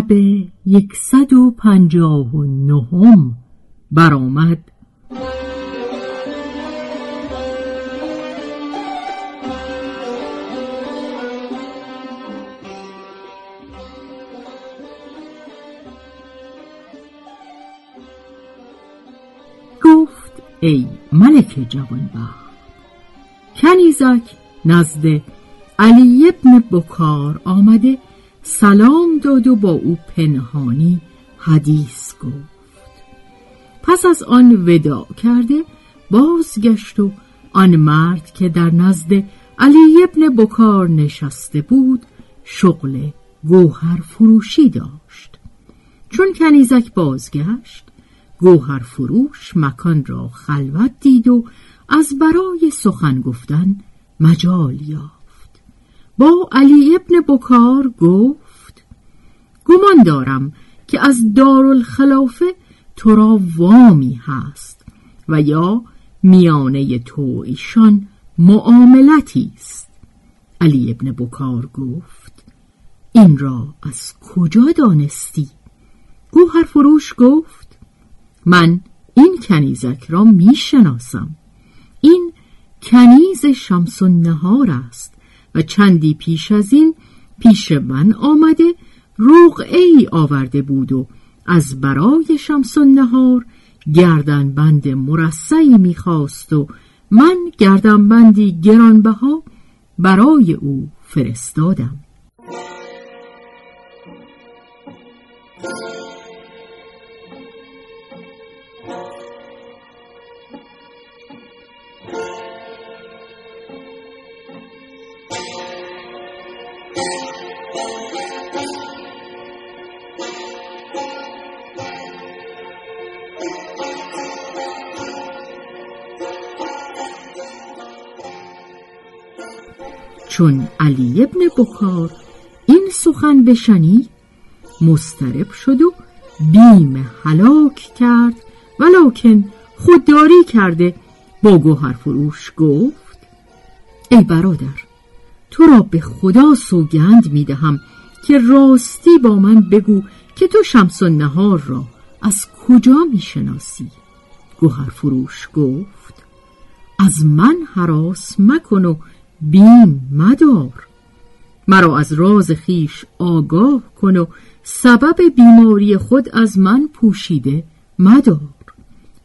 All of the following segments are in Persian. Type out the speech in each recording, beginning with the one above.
شب یکصد و پنجاه و نهم برآمد. گفت ای ملک جوانبخت کنیزک نزد علی ابن بکار آمده سلام داد و با او پنهانی حدیث گفت. پس از آن ودا کرده بازگشت و آن مرد که در نزد علی ابن بکار نشسته بود شغل گوهر فروشی داشت. چون کنیزک بازگشت گوهر فروش مکان را خلوت دید و از برای سخن گفتن مجال یافت. با علی ابن بکار گفت گمان دارم که از دارالخلافه تو را وامی هست و یا میانه تو ایشان معاملتی است. علی ابن بکار گفت این را از کجا دانستی؟ گوهر فروش گفت من این کنیزک را می‌شناسم. این کنیز شمس نهار است. و چندی پیش از این پیش من آمده رقعه ای آورده بود و از برای شمس نهار گردن بند مرسعی می‌خواست و من گردن بندی گرانبها برای او فرستادم. چون علی ابن بکار این سخن بشنید مسترب شد و بیم هلاک کرد ولکن خودداری کرده با گوهر فروش گفت ای برادر تو را به خدا سوگند می دهم که راستی با من بگو که تو شمس نهار را از کجا می شناسی؟ گوهر فروش گفت از من حراس مکن و بیم مدار مرا از راز خیش آگاه کن و سبب بیماری خود از من پوشیده مدار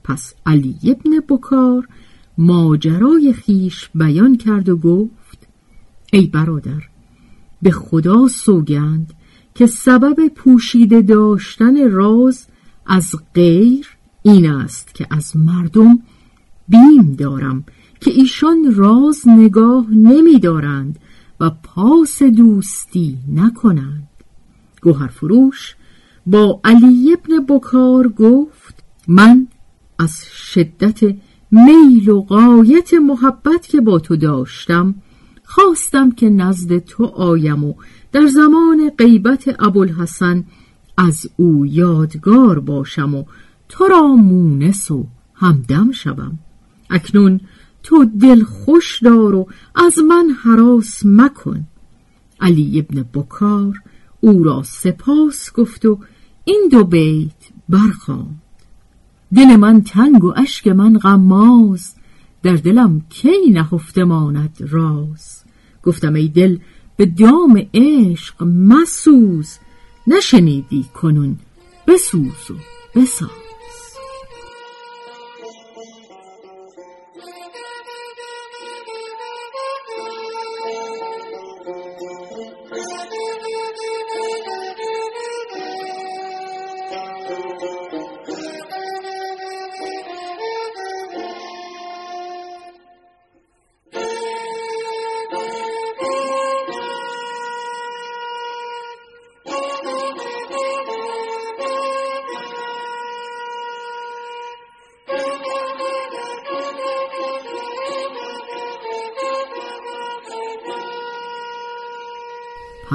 پس علی ابن بکار ماجرای خیش بیان کرد و گفت ای برادر به خدا سوگند که سبب پوشیده داشتن راز از غیر این است که از مردم بیم دارم که ایشان راز نگاه نمی دارند و پاس دوستی نکنند. گوهر فروش با علی ابن بکار گفت من از شدت میل و قایت محبت که با تو داشتم خواستم که نزد تو آیم و در زمان غیبت ابوالحسن از او یادگار باشم و تو را مونس و همدم شوم. اکنون تو دل خوش دار و از من حراس مکن. علی ابن بکار او را سپاس گفت و این دو بیت برخواند دل من تنگ و اشک من غماز در دلم کی نهفته ماند راز؟ گفتم ای دل به دام عشق مسوز نشنیدی کنون بسوز و بساز.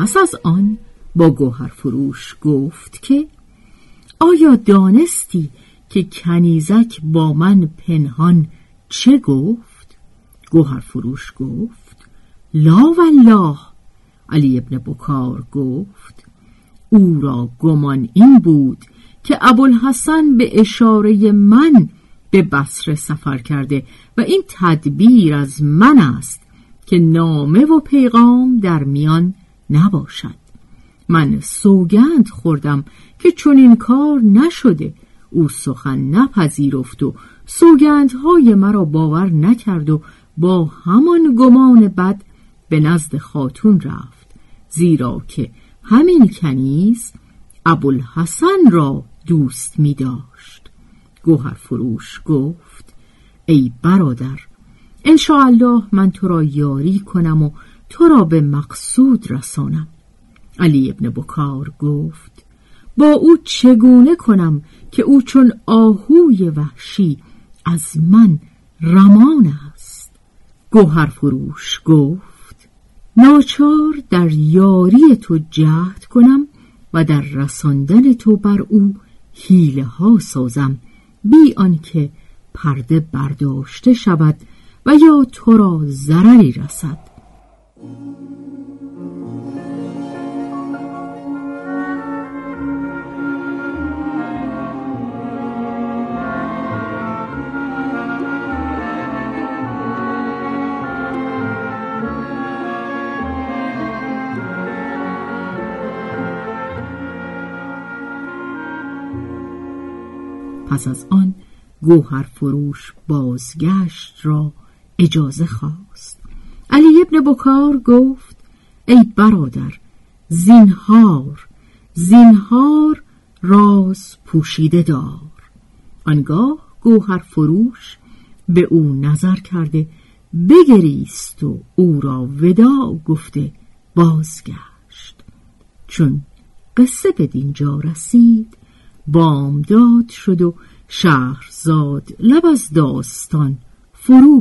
پس از آن با گوهر فروش گفت که آیا دانستی که کنیزک با من پنهان چه گفت؟ گوهر فروش گفت لا والله علی ابن بکار گفت او را گمان این بود که ابوالحسن به اشاره من به بصره سفر کرده و این تدبیر از من است که نامه و پیغام در میان نباشد. من سوگند خوردم که چون این کار نشده. او سخن نپذیرفت و سوگندهای مرا باور نکرد و با همان گمان بد به نزد خاتون رفت. زیرا که همین کنیز ابوالحسن را دوست می داشت. گوهر فروش گفت ای برادر الله من تو را یاری کنم و تو را به مقصود رسانم. علی ابن بکار گفت با او چگونه کنم که او چون آهوی وحشی از من رمان است؟ گوهر فروش گفت ناچار در یاری تو جهد کنم و در رساندن تو بر او حیله ها سازم بی آنکه پرده برداشته شود و یا تو را ضرری رسد. پس از آن گوهر فروش بازگشت را اجازه خواست. علی ابن بکار گفت ای برادر زینهار زینهار راز پوشیده دار. آنگاه گوهر فروش به او نظر کرده بگریست و او را ودا گفته بازگشت. چون قصه به دینجا رسید بامداد شد و شهرزاد لب از داستان فرو